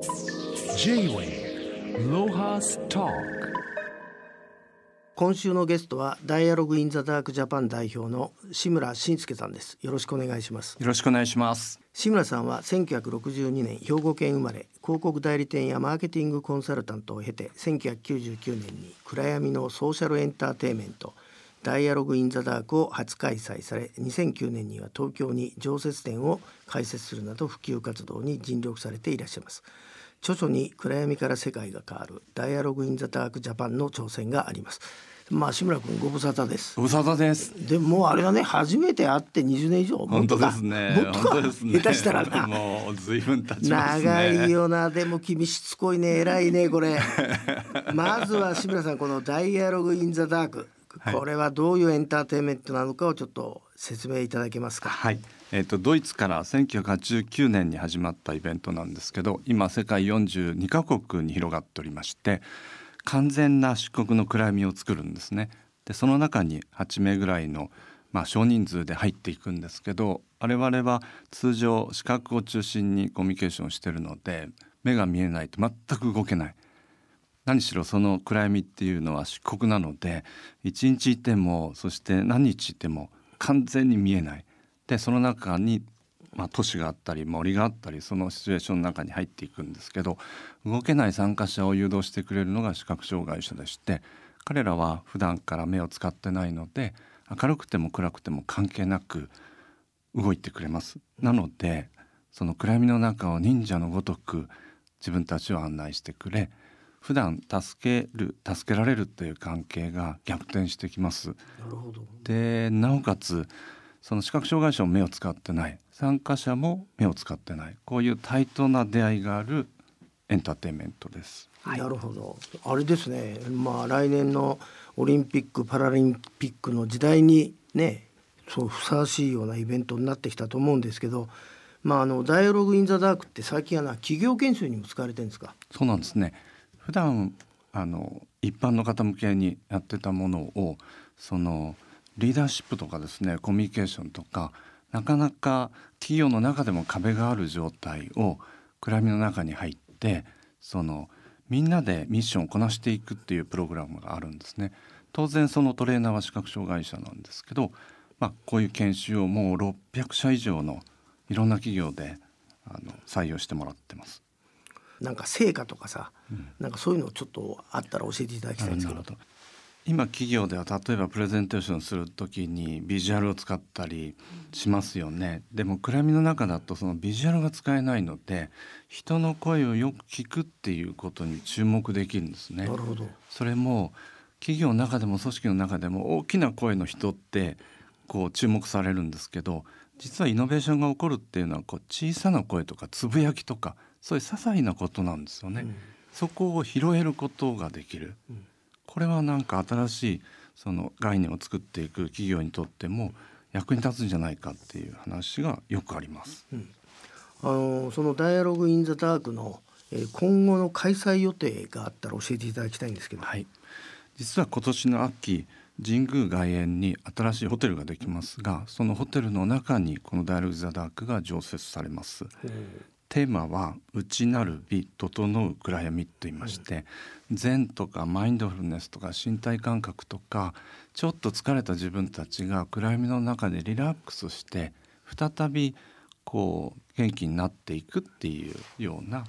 J-Way ロハスト今週のゲストはダイアログインザダークジャパン代表の志村慎介さんです。よろしくお願いします。よろしくお願いします。志村さんは1962年兵庫県生まれ広告代理店やマーケティングコンサルタントを経て1999年に暗闇のソーシャルエンターテイメントダイアログインザダークを初開催され2009年には東京に常設店を開設するなど普及活動に尽力されていらっしゃいます著書に暗闇から世界が変わるダイアログインザダークジャパンの挑戦があります。まあ志村君ご無沙汰です。ご無沙汰です。でもあれはね。初めて会って20年以上。本当ですね。もっとかね。下手したらな。もう随分経ちますね。長いよな。でも君しつこいね。偉いねこれ。まずは志村さんこの「ダイアログ・イン・ザ・ダーク」はいこれはどういうエンターテインメントなのかをちょっと説明いただけますか？はいえー、とドイツから1989年に始まったイベントなんですけど今世界42カ国に広がっておりまして完全な漆黒の暗闇を作るんですね。でその中に8名ぐらいの、まあ、少人数で入っていくんですけど我々は通常視覚を中心にコミュニケーションしてるので目が見えないと全く動けない。何しろその暗闇っていうのは漆黒なので一日いてもそして何日いても完全に見えないでその中に、まあ、都市があったり森があったりそのシチュエーションの中に入っていくんですけど動けない参加者を誘導してくれるのが視覚障害者でして彼らは普段から目を使ってないので明るくても暗くても関係なく動いてくれます。なのでその暗闇の中を忍者のごとく自分たちを案内してくれ普段助ける助けられるという関係が逆転してきます。なるほど。でなおかつその視覚障害者も目を使ってない。参加者も目を使ってない。こういう対等な出会いがあるエンターテインメントです。なるほど。あれですね。まあ来年のオリンピック・パラリンピックの時代にねそうふさわしいようなイベントになってきたと思うんですけどまああのダイアログ・イン・ザ・ダークって最近はな企業研修にも使われてるんですか？そうなんですね普段あの一般の方向けにやってたものをそのリーダーシップとかですねコミュニケーションとかなかなか企業の中でも壁がある状態を暗闇の中に入ってそのみんなでミッションをこなしていくっていうプログラムがあるんですね。当然そのトレーナーは視覚障害者なんですけど、まあ、こういう研修をもう600社以上のいろんな企業であの採用してもらってます。なんか成果とかさ、なんかそういうのちょっとあったら教えていただきたいんですけど。ど。今企業では例えばプレゼンテーションする時にビジュアルを使ったりしますよね。でも暗闇の中だとそのビジュアルが使えないので人の声をよく聞くっていうことに注目できるんですね。なるほど。それも企業の中でも組織の中でも大きな声の人ってこう注目されるんですけど実はイノベーションが起こるっていうのはこう小さな声とかつぶやきとかそういう些細なことなんですよね。そこを拾えることができる、これはなんか新しいその概念を作っていく企業にとっても役に立つんじゃないかっていう話がよくあります。あのそのダイアログ・イン・ザ・ダークの、えー今後の開催予定があったら教えていただきたいんですけど、はい、実は今年の秋神宮外苑に新しいホテルができますがそのホテルの中にこの「ダイアログ・ザ・ダーク」が常設されます。テーマは「内なる美整う暗闇」と言いまして、善とかマインドフルネスとか身体感覚とかちょっと疲れた自分たちが暗闇の中でリラックスして再びこう元気になっていくっていうような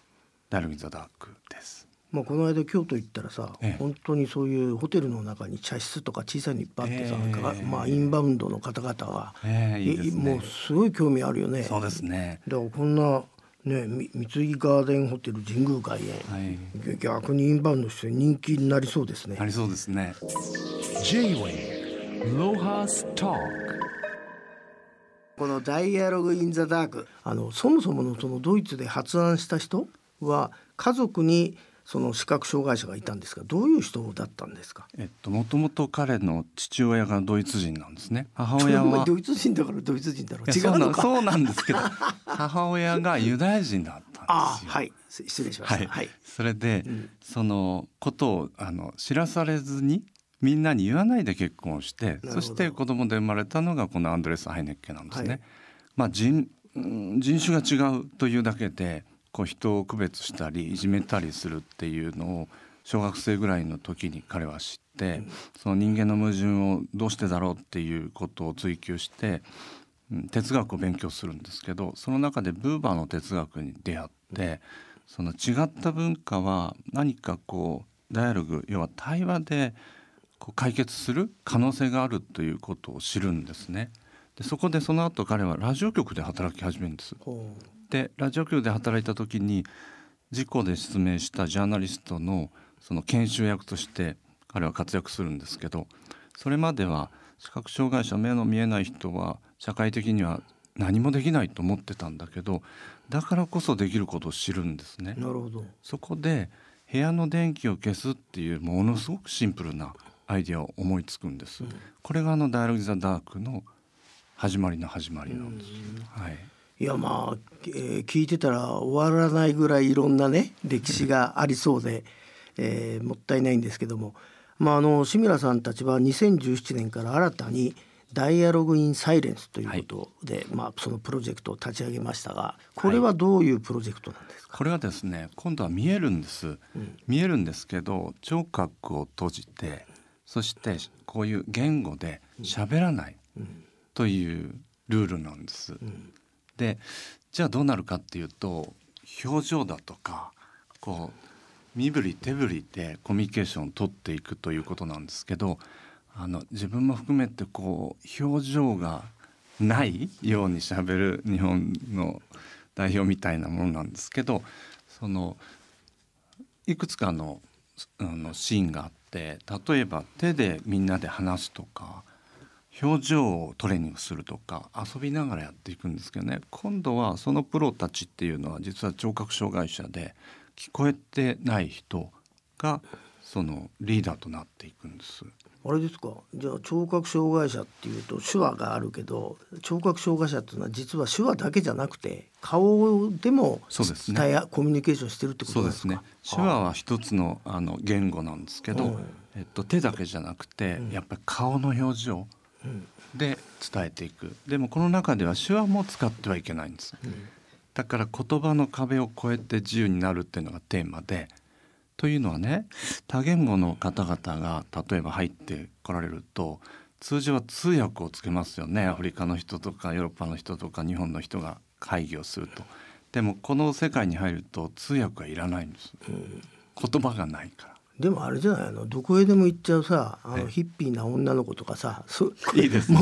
「ダルミ・ザ・ダーク」です。まあ、この間京都行ったらさ、ええ本当にそういうホテルの中に茶室とか小さいのいっぱいあってさ、ええなんかまあ、インバウンドの方々は、ええいいねもうすごい興味あるよね。そうですね。だからこんな、ね、み三井ガーデンホテル神宮外苑、はい。逆にインバウンドして人気になりそうですねあ。りそうですね。J-Way ロハストこの「ダイアログ・イン・ザ・ダーク」あのそもそものそのドイツで発案した人は家族にその視覚障害者がいたんですがどういう人だったんですか？えっともともと彼の父親がドイツ人なんですね。母親はドイツ人だからドイツ人だろう。違うのか。そうなんですけど 母親がユダヤ人だったんですはい。す失礼しました。はい、はい、それで、そのことをあの知らされずにみんなに言わないで結婚をしてそして子供で生まれたのがこのアンドレス・ハイネッケなんですね。はい。まあ人うん人種が違うというだけでこう人を区別したりいじめたりするっていうのを小学生ぐらいの時に彼は知ってその人間の矛盾をどうしてだろうっていうことを追求してうん哲学を勉強するんですけどその中でブーバーの哲学に出会ってその違った文化は何かこうダイアログ要は対話でこう解決する可能性があるということを知るんですね。でそこでその後彼はラジオ局で働き始めるんです。ほでラジオ局で働いた時に事故で失明したジャーナリストのその研修役として彼は活躍するんですけどそれまでは視覚障害者目の見えない人は社会的には何もできないと思ってたんだけどだからこそできることを知るんですねう。なるほどそこで部屋の電気を消すっていうものすごくシンプルなアイデアを思いつくんです。これがあのダイアログ・ザ・ダークの始まりの始まりなんです。はい。いやまあ、えー聞いてたら終わらないぐらいいろんなね歴史がありそうで、えーもったいないんですけども、まあ、あの志村さんたちは2017年から新たに「ダイアログ・イン・サイレンス」ということで、まあ、そのプロジェクトを立ち上げましたがこれはどういうプロジェクトなんですか、これはですね今度は見えるんです、見えるんですけど聴覚を閉じてそしてこういう言語で喋らないというルールなんです。でじゃあどうなるかっていうと表情だとかこう身振り手振りでコミュニケーションを取っていくということなんですけどあの自分も含めてこう表情がないようにしゃべる日本の代表みたいなものなんですけどそのいくつかのあのシーンがあって例えば手でみんなで話すとか表情をトレーニングするとか遊びながらやっていくんですけどね。今度はそのプロたちっていうのは実は聴覚障害者で聞こえてない人がそのリーダーとなっていくんです。あれですか？じゃあ聴覚障害者っていうと手話があるけど聴覚障害者っていうのは実は手話だけじゃなくて顔でもそうですね。コミュニケーションしてるってことですか？ね。手話は一つのあの言語なんですけど、うんえっと、手だけじゃなくて、やっぱり顔の表情で伝えていく。でもこの中では手話も使ってはいけないんです、だから言葉の壁を越えて自由になるっていうのがテーマでというのはね多言語の方々が例えば入ってこられると通常は通訳をつけますよね。アフリカの人とかヨーロッパの人とか日本の人が会議をすると。でもこの世界に入ると通訳はいらないんです、言葉がないからでもあれじゃないの？どこへでも行っちゃうさあのはい。ヒッピーな女の子とかさそ いいですね。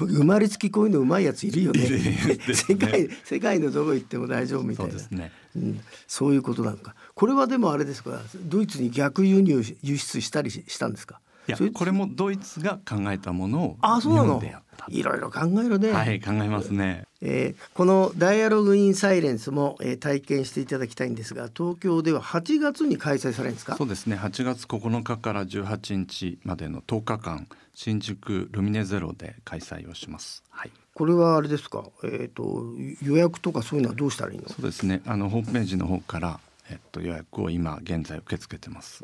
もう生まれつきこういうのうまいやついるよね。世ね界世界のどこ行っても大丈夫みたいうな。そですね。うん、そういうことなのか。これはでもあれですか？ドイツに逆輸入し輸出したりししたんですか？いやこれもドイツが考えたものをあそうなの？日本でやった。いろいろ考えるね、はい考えますねえーこの「ダイアログ・イン・サイレンスも」えー体験していただきたいんですが東京では8月に開催されるんですか？そうですね。8月9日から18日までの10日間新宿ルミネゼロで開催をします。はい。これはあれですか、えー、と予約とかそういうのはどうしたらいいの？そうですね。あのホームページの方からえっと予約を今現在受け付けてます。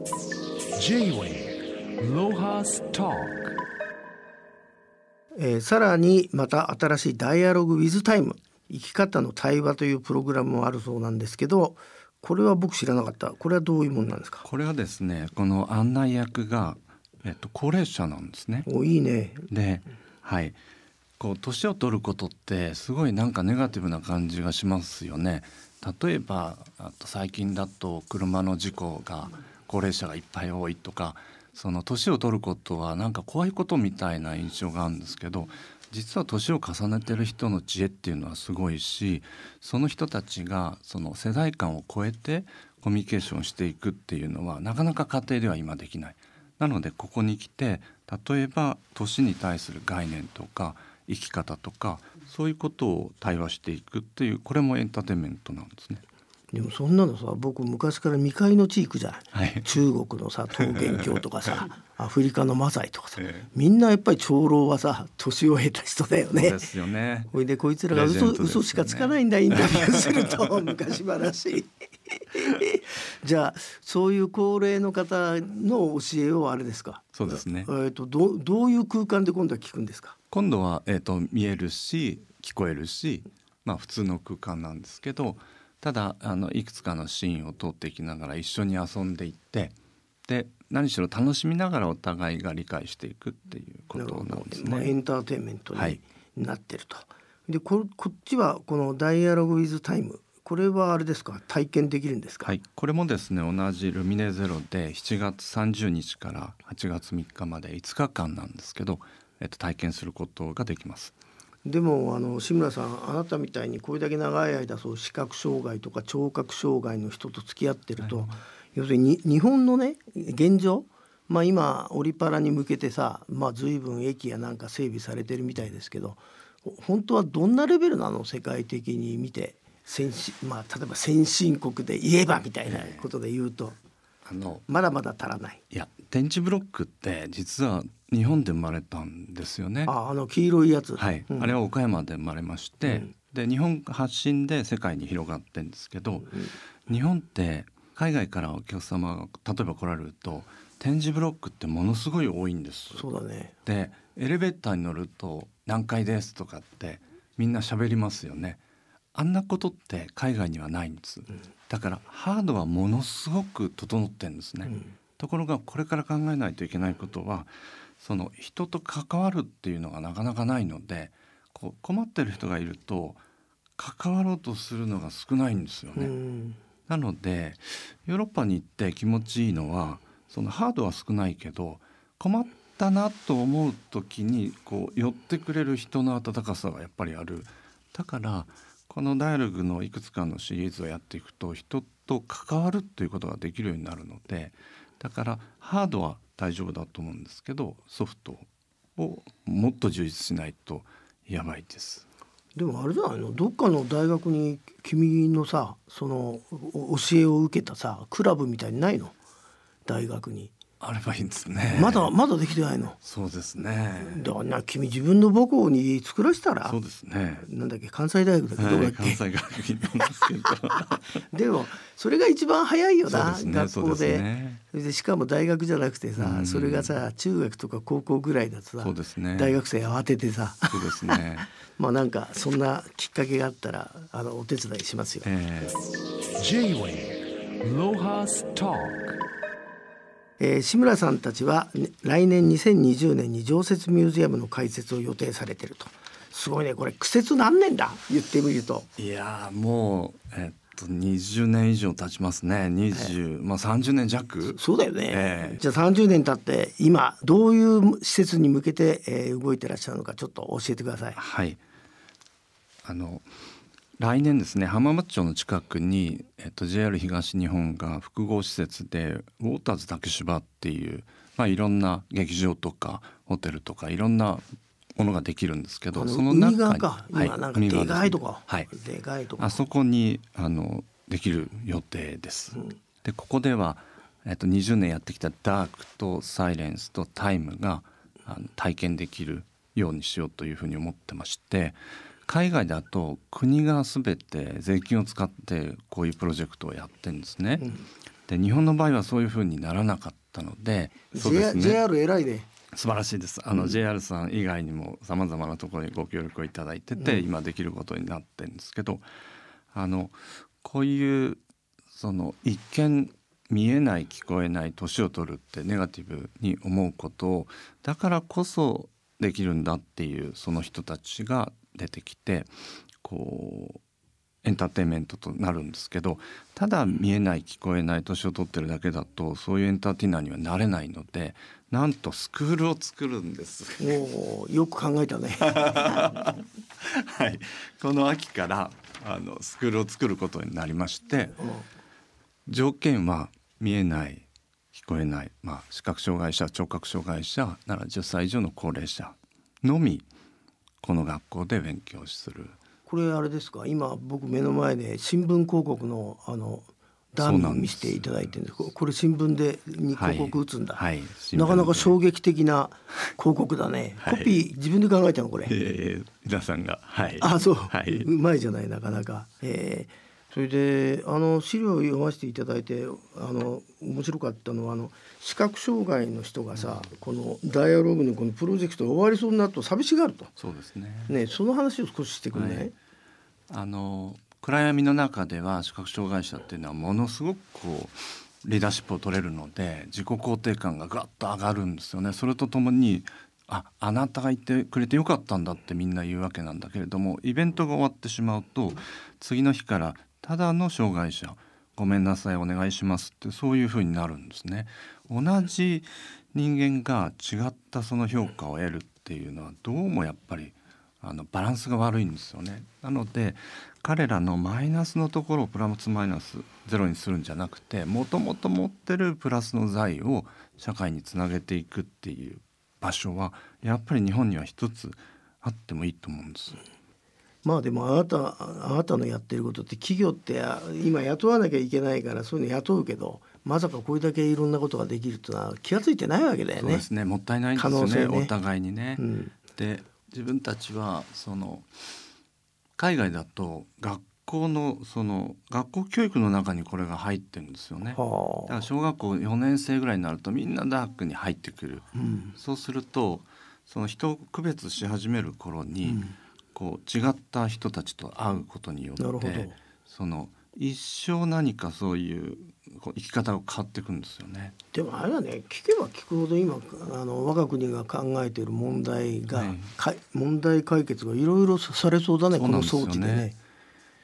J-Way Lohas Talk えーさらにまた新しい「ダイアログ・ウィズ・タイム生き方の対話」というプログラムもあるそうなんですけどこれは僕知らなかった。これはどういうものなんですか？これはですねこの案内役がえっと高齢者なんですね。おいいね。で、はい、こう年を取ることってすごいなんかネガティブな感じがしますよね。例えばあと最近だと車の事故が高齢者がいっぱい多いとかその年を取ることはなんか怖いことみたいな印象があるんですけど実は年を重ねてる人の知恵っていうのはすごいしその人たちがその世代間を超えてコミュニケーションしていくっていうのはなかなか家庭では今できない。なのでここに来て例えば年に対する概念とか生き方とかそういうことを対話していくっていうこれもエンターテインメントなんですね。でもそんなのさ僕昔から未開の地行くじゃない、はい。中国のさ桃源郷とかさ アフリカのマサイとかさ、ええ。みんなやっぱり長老はさ年を経た人だよね。そうで。すよね。ほいでこいつらが嘘,、ね。嘘しかつかないんだインタビューすると昔話。じゃあそういう高齢の方の教えをあれですか？そうですね。え。ー、とどどういう空間で今度は聞くんですか？今度はえっ、と見えるし聞こえるし、まあ普通の空間なんですけど、ただあのいくつかのシーンを通っていきながら一緒に遊んでいってで何しろ楽しみながらお互いが理解していくっていうことなんですまあ、エね。ンターテインメントはいになってると。でここっちはこの「ダイアログ・ウィズ・タイム」これはあれですか？体験できるんですか、はい、これもですね同じルミネゼロで7月30日から8月3日まで5日間なんですけど、えっと、体験することができます。でもあの志村さんあなたみたいにこれだけ長い間そう視覚障害とか聴覚障害の人と付き合ってると、要するに日本のね現状まあ今オリパラに向けてさまあ随分駅やなんか整備されてるみたいですけどほ本当はどんなレベルなの？世界的に見て先進まあ例えば先進国で言えばみたいなことで言うとあのまだまだ足らない。いや電池ブロックって実は日本で生まれたんですよね。ああの黄色いやつ。はい、うんあれは岡山で生まれまして、うんで日本発信で世界に広がってんですけど、日本って海外からお客様が例えば来られると点字ブロックってものすごい多いんです。そうだね。でエレベーターに乗ると「何階です」とかってみんな喋りますよね。あんなことって海外にはないんです。だからハードはものすごく整ってんですね。うんところがこれから考えないといけないことはその人と関わるっていうのがなかなかないのでこう困ってる人がいると関わろうとするのが少ないんですようね。んなのでヨーロッパに行って気持ちいいのはそのハードは少ないけど困ったなと思う時にこう寄ってくれる人の温かさがやっぱりある。だからこのダイアログのいくつかのシリーズをやっていくと人と関わるっていうことができるようになるのでだからハードは大丈夫だと思うんですけどソフトをもっと充実しないとやばいです。でもあれじゃないの？どっかの大学に君のさその教えを受けたさクラブみたいにないの？大学に。あればいいんですね。まだまだできてないの？そうですね。だからな君自分の母校に作らせたら？そうですね。なんだっけ？関西大学だっけ？どうだっはい、関け、西学院なんですけど。でもそれが一番早いよな、そうですね。学校でね。でしかも大学じゃなくてさ、うんそれがさ中学とか高校ぐらいだとさそうですね。大学生慌ててさそうですね。まあなんかそんなきっかけがあったらあのお手伝いしますよ。え J-Wave Lohas Talk えー志村さんたちはね来年2020年に常設ミュージアムの開設を予定されてるとすごいねこれ苦節何年だ？言ってみるとーいやーもうえっと20年以上経ちますね。20、まあ30年弱？そうだよね、ええじゃあ30年経って今どういう施設に向けて、えー動いてらっしゃるのかちょっと教えてください。はい。あの来年ですね浜松町の近くに、えっと、JR 東日本が複合施設でウォーターズ竹芝っていう、まあ、いろんな劇場とかホテルとかいろんなものができるんですけどその中にか、はい今なんかでかいとこ、はい、でかいとこ。あそこにあのできる予定です。うん。でここでは、えっと、20年やってきたダークとサイレンスとタイムがあの体験できるようにしようというふうに思ってまして海外だと国が全て税金を使ってこういうプロジェクトをやってるんですね。で日本の場合はそういうふうにならなかったのでそうですね JR 偉いね。素晴らしいです。あの、JR さん以外にもさまざまなところにご協力をいただいてて、今できることになってるんですけどあのこういうその一見見えない聞こえない年を取るってネガティブに思うことをだからこそできるんだっていうその人たちが出てきてこうエンターテインメントとなるんですけどただ見えない聞こえない年を取ってるだけだとそういうエンターテイナーにはなれないのでなんとスクールを作るんです。おーよく考えたね。はい、この秋からあのスクールを作ることになりまして条件は見えない聞こえない、まあ、視覚障害者聴覚障害者なら10歳以上の高齢者のみこの学校で勉強する。これあれですか？今僕目の前で新聞広告のあのダミーを見せていただいてるんです。ここれ新聞でに広告打つんだ、はい。はい。なかなか衝撃的な広告だね、はい。コピー自分で考えたのこれ、えー皆さんが。はい。あそう、はい。うまいじゃないなかなか、えーそれであの資料を読ませていただいてあの面白かったのはあの視覚障害の人がさ、このダイアログのこのプロジェクトが終わりそうになると寂しがると、そうですね。ね、その話を少ししてくれない、はい。あの暗闇の中では視覚障害者っていうのはものすごくこうリーダーシップを取れるので自己肯定感がガッと上がるんですよね。それとともにああなたがいてくれてよかったんだってみんな言うわけなんだけれどもイベントが終わってしまうと次の日からただの障害者ごめんなさいお願いしますってそういうふになるんですね。同じ人間が違ったその評価を得るっていうのはどうもやっぱりあのバランスが悪いんですよね。なので彼らのマイナスのところをプラスマイナスゼロにするんじゃなくてもともと持ってるプラスの財を社会につなげていくっていう場所はやっぱり日本には一つあってもいいと思うんです。まあでもあなたあなたのやってることって企業って今雇わなきゃいけないからそういうの雇うけどまさかこれだけいろんなことができるというのは気が付いてないわけだよね。そうですねもったいないですよね、ね、お互いにね。うん、で自分たちはその海外だと学校のその学校教育の中にこれが入ってるんですよね。だから小学校4年生ぐらいになるとみんなダークに入ってくる。うん、そうするとその人を区別し始める頃に、うん、こう違った人たちと会うことによってその一生何かそういう生き方が変わっていくんですよね。でもあれはね聞けば聞くほど今あの我が国が考えている問題が、はい、問題解決がいろいろされそうだねこの装置でね。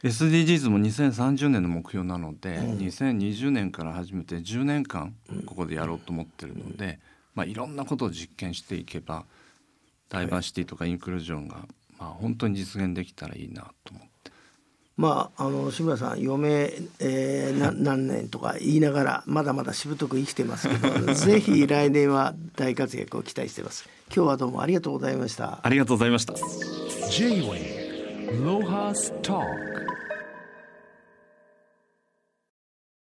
SDGs も2030年の目標なので、うん、2020年から始めて10年間ここでやろうと思ってるので、うん、まあ、いろんなことを実験していけばダイバーシティとかインクルージョンが、まあ、本当に実現できたらいいなと思って。まあ、あの志村さん余命、えー、な何年とか言いながらまだまだしぶとく生きてますけど ぜひ来年は大活躍を期待してます。今日はどうもありがとうございました。ありがとうございました。J-Way ロハスター